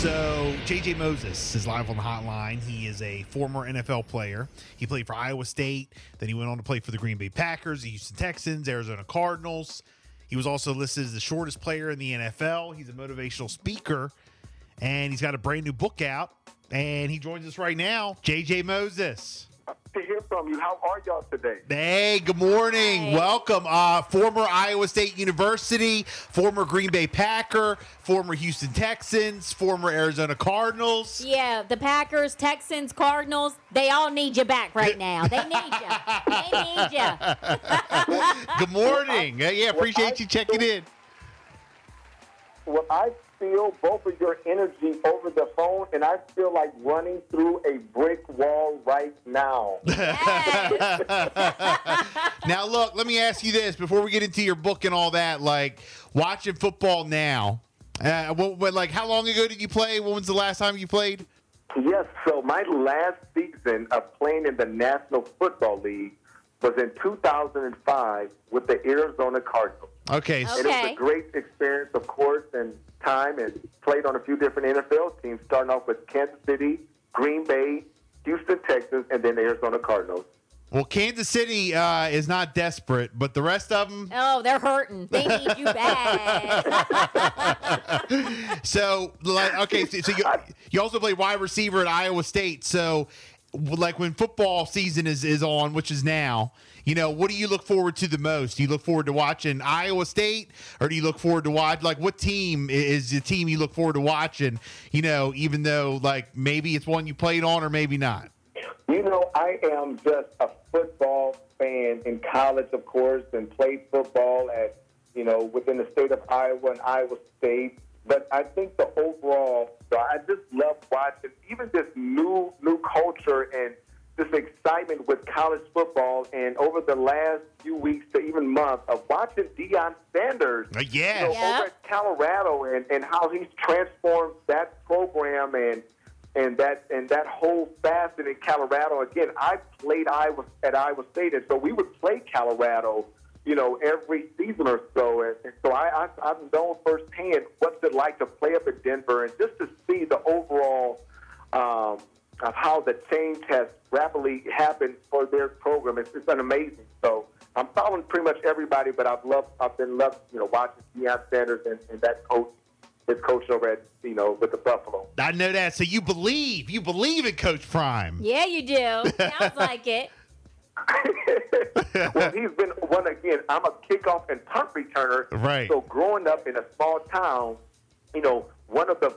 So JJ Moses is live on the hotline. He is a former NFL player. He played for Iowa State, then he went on to play for the Green Bay Packers, the Houston Texans, Arizona Cardinals. He was also listed as the shortest player in the NFL. He's a motivational speaker, and he's got a brand new book out. And he joins us right now, JJ Moses to hear from you. How are y'all today? Hey, good morning. Hey. Welcome. Uh, former Iowa State University, former Green Bay Packer, former Houston Texans, former Arizona Cardinals. Yeah, the Packers, Texans, Cardinals, they all need you back right now. They need you. they need you. Good morning. Uh, yeah, appreciate you checking in. Well, I feel both of your energy over the phone, and I feel like running through a brick wall right now. now, look, let me ask you this before we get into your book and all that. Like, watching football now, uh, what, what, like, how long ago did you play? When was the last time you played? yes, so my last season of playing in the National Football League was in 2005 with the Arizona Cardinals. Okay. so- And it was a great experience, of course, and time, and played on a few different NFL teams, starting off with Kansas City, Green Bay, Houston Texans, and then the Arizona Cardinals. Well, Kansas City uh, is not desperate, but the rest of them. Oh, they're hurting. They need you back. So, like, okay, so, so you, you also play wide receiver at Iowa State. So, like, when football season is, is on, which is now, you know, what do you look forward to the most? Do you look forward to watching Iowa State, or do you look forward to watch like what team is the team you look forward to watching? You know, even though like maybe it's one you played on or maybe not. You know, I am just a football fan in college, of course, and played football at, you know, within the state of Iowa and Iowa State. But I think the overall, so I just love watching even this new new culture and this excitement with college football. And over the last few weeks to even month of watching Deion Sanders, Uh, you know, Yeah. over at Colorado and, and how he's transformed that program and and that and that whole facet in Colorado. Again, I played Iowa at Iowa State, and so we would play Colorado, you know, every season or so. And, and so I, I I've known firsthand what's it like to play up in Denver, and just to see the overall. Um, of how the change has rapidly happened for their program, it's, it's been amazing. So I'm following pretty much everybody, but I've loved, I've been loved, you know, watching Deion Sanders and, and that coach, his coach over at, you know, with the Buffalo. I know that. So you believe you believe in Coach Prime. yeah, you do. Sounds like it. well, he's been one again. I'm a kickoff and punt returner. Right. So growing up in a small town, you know, one of the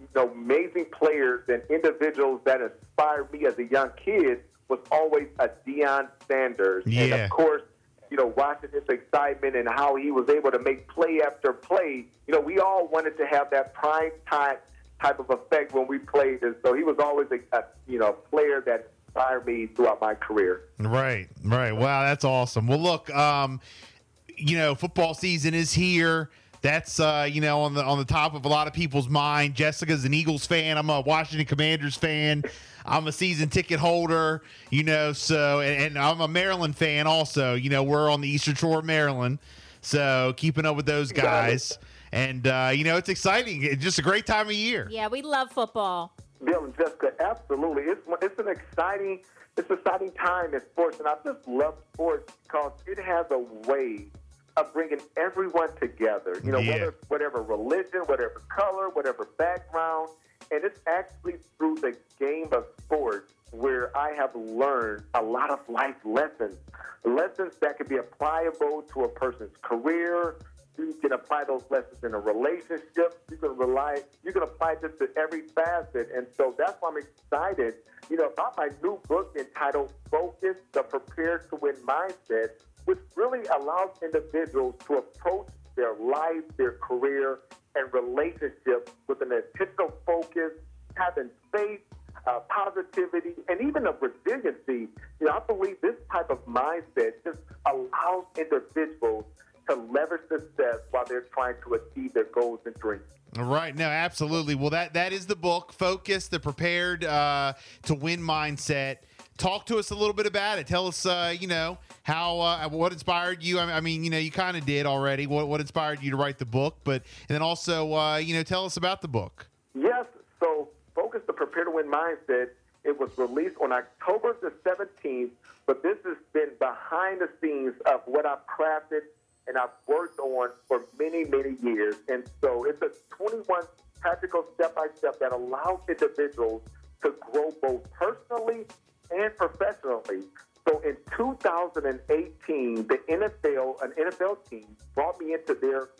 you know, amazing players and individuals that inspired me as a young kid was always a Deion Sanders. And of course, you know, watching his excitement and how he was able to make play after play. You know, we all wanted to have that prime time type of effect when we played, and so he was always a, a you know player that inspired me throughout my career. Right, right. Wow, that's awesome. Well, look, um, you know, football season is here. That's uh, you know on the on the top of a lot of people's mind. Jessica's an Eagles fan. I'm a Washington Commanders fan. I'm a season ticket holder. You know, so and, and I'm a Maryland fan also. You know, we're on the Eastern Shore of Maryland, so keeping up with those guys. And uh, you know, it's exciting. It's just a great time of year. Yeah, we love football. Bill and Jessica, absolutely. It's it's an exciting it's an exciting time in sports, and I just love sports because it has a way of bringing everyone together. You know, Yeah. whether whatever religion, whatever color, whatever background, and it's actually through the game of sports where I have learned a lot of life lessons, lessons that can be applicable to a person's career. You can apply those lessons in a relationship. You can rely. You can apply this to every facet, and so that's why I'm excited. You know, about my new book entitled "Focus: The Prepare to Win Mindset," which really allows individuals to approach their life, their career, and relationships with an intentional focus, having faith, uh, positivity, and even a resiliency. You know, I believe this type of mindset just allows individuals to leverage success while they're trying to achieve their goals and dreams. All right, No, absolutely. Well, that that is the book, Focus, the prepared uh, to win mindset. Talk to us a little bit about it. Tell us, uh, you know, how uh, what inspired you. I mean, you know, you kind of did already. What what inspired you to write the book, but and then also, uh, you know, tell us about the book. Yes. So, Focus, the Prepare to Win mindset. It was released on October the 17th, but this has been behind the scenes of what I've crafted and I've worked on for many, many years. And so it's a 21 practical step by step that allows individuals to grow both personally and professionally. So in 2018, the NFL, an NFL team, brought me into their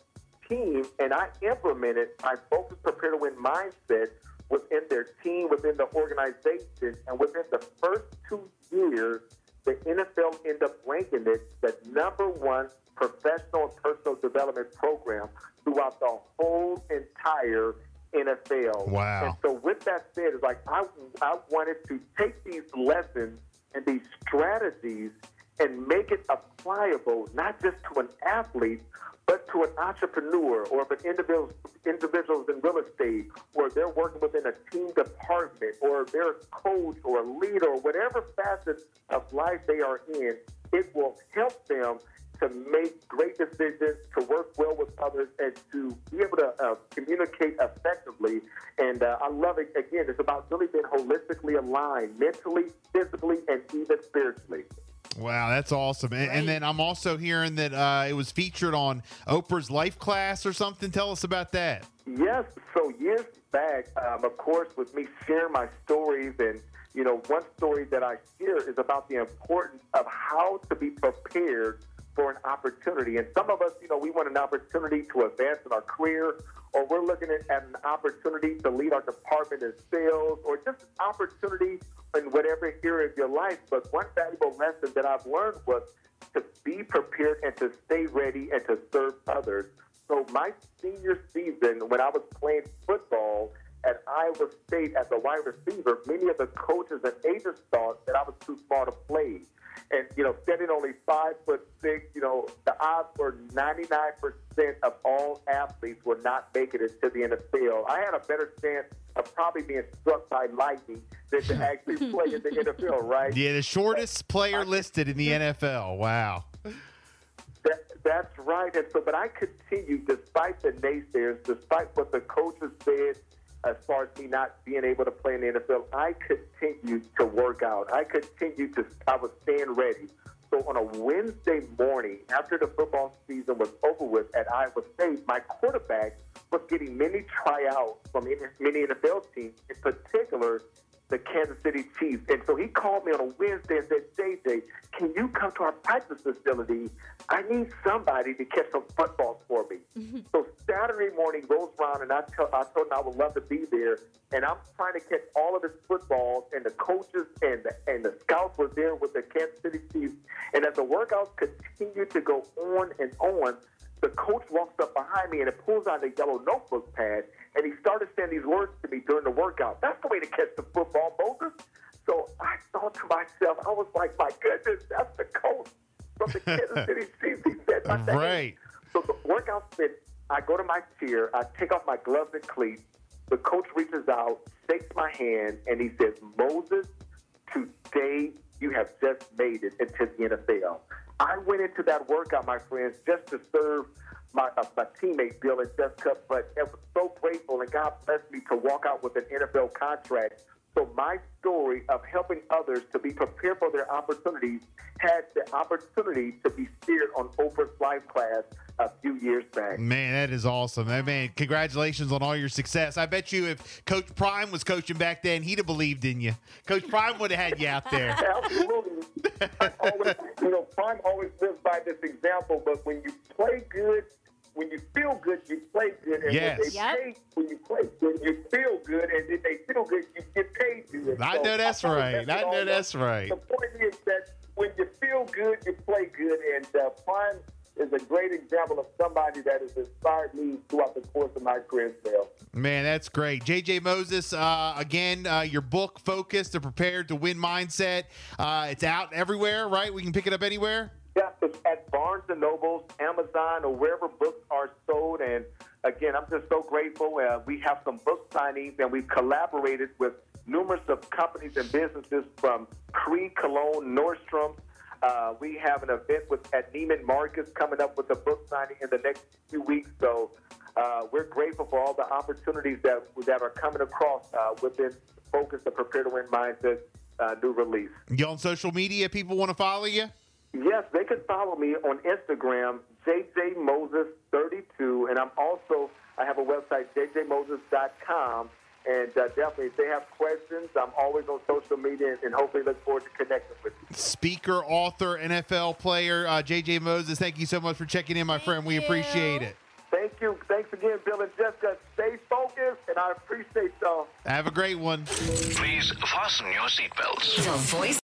team, and I implemented my focus, prepare to win mindset within their team, within the organization, and within the first two years, the NFL ended up ranking it the number one professional and personal development program throughout the whole entire NFL. Wow. And so with that said, it's like I, I wanted to take these lessons and these strategies and make it applicable not just to an athlete, but to an entrepreneur or if an individual individuals in real estate or they're working within a team department or they're a coach or a leader or whatever facet of life they are in, it will help them to make great decisions, to work well with others, and to be able to uh, communicate effectively. And uh, I love it. Again, it's about really being holistically aligned, mentally, physically, and even spiritually. Wow, that's awesome. And, and then I'm also hearing that uh, it was featured on Oprah's Life Class or something. Tell us about that. Yes. So years back, um, of course, with me sharing my stories and you know, one story that I share is about the importance of how to be prepared for an opportunity. And some of us, you know, we want an opportunity to advance in our career, or we're looking at, an opportunity to lead our department in sales, or just an opportunity in whatever area of your life. But one valuable lesson that I've learned was to be prepared and to stay ready and to serve others. So my senior season, when I was playing football at Iowa State as a wide receiver, many of the coaches and agents thought that I was too small to play. And, you know, standing only five foot six, you know, the odds were 99% of all athletes were not making it to the NFL. I had a better chance of probably being struck by lightning than to actually play in the NFL, right? Yeah, the shortest player listed in the NFL. Wow. That, that's right. And so, but I continued, despite the naysayers, despite what the coaches said, as far as me not being able to play in the NFL, I continued to work out. I continued to, I was staying ready. So on a Wednesday morning, after the football season was over with at Iowa State, my quarterback was getting many tryouts from many NFL teams, in particular the Kansas City Chiefs. And so he called me on a Wednesday and said, JJ, can you come to our practice facility? I need somebody to catch some footballs for me. Mm-hmm. So Saturday morning rolls around and I, tell, I told him I would love to be there. And I'm trying to catch all of his footballs and the coaches and the, and the scouts were there with the Kansas City Chiefs. And as the workouts continued to go on and on, the coach walks up behind me and it pulls out a yellow notebook pad and he started saying these words to me during the workout. That's the way to catch the football, Moses. So I thought to myself, I was like, my goodness, that's the coach from the Kansas City Chiefs. He said my name. Right. So the workout fit. I go to my chair, I take off my gloves and cleats. The coach reaches out, shakes my hand, and he says, Moses, today you have just made it into the NFL. I went into that workout, my friends, just to serve my, uh, my teammate Bill and Jessica, but I was so grateful, and God blessed me to walk out with an NFL contract. So my story of helping others to be prepared for their opportunities had the opportunity to be steered on Oprah's Life Class a few years back. Man, that is awesome. Man, congratulations on all your success. I bet you if Coach Prime was coaching back then, he'd have believed in you. Coach Prime would have had you out there. Absolutely. Always, you know, Prime always lives by this example, but when you play good, when you feel good, you play good. And yes. when, they yep. pay, when you play good, you feel good. And if they feel good, you get paid good. I so know that's I right. I know that's right. The point is that when you feel good, you play good. And uh, Prime is a great example of somebody that has inspired me throughout the course of my career, Phil. Man, that's great. JJ Moses, uh, again, uh, your book, Focus, the Prepared to Win Mindset. Uh, it's out everywhere, right? We can pick it up anywhere? Yeah, it's at Barnes & Nobles, Amazon, or wherever books are sold. And again, I'm just so grateful. Uh, we have some book signings, and we've collaborated with numerous of companies and businesses from Creed, Cologne, Nordstrom. Uh, we have an event with at Neiman Marcus coming up with a book signing in the next few weeks. So uh, we're grateful for all the opportunities that that are coming across uh, within Focus, the Prepare to Win Mindset uh, new release. You on social media? People want to follow you? Yes, they can follow me on Instagram, JJMoses32, and I'm also I have a website, jjmoses.com. And uh, definitely, if they have questions, I'm always on social media and, and hopefully look forward to connecting with you. Speaker, author, NFL player, uh, JJ Moses, thank you so much for checking in, my Thank friend. We you. appreciate it. Thank you. Thanks again, Bill and Jessica. Stay focused, and I appreciate y'all. Have a great one. Please fasten your seatbelts. The voice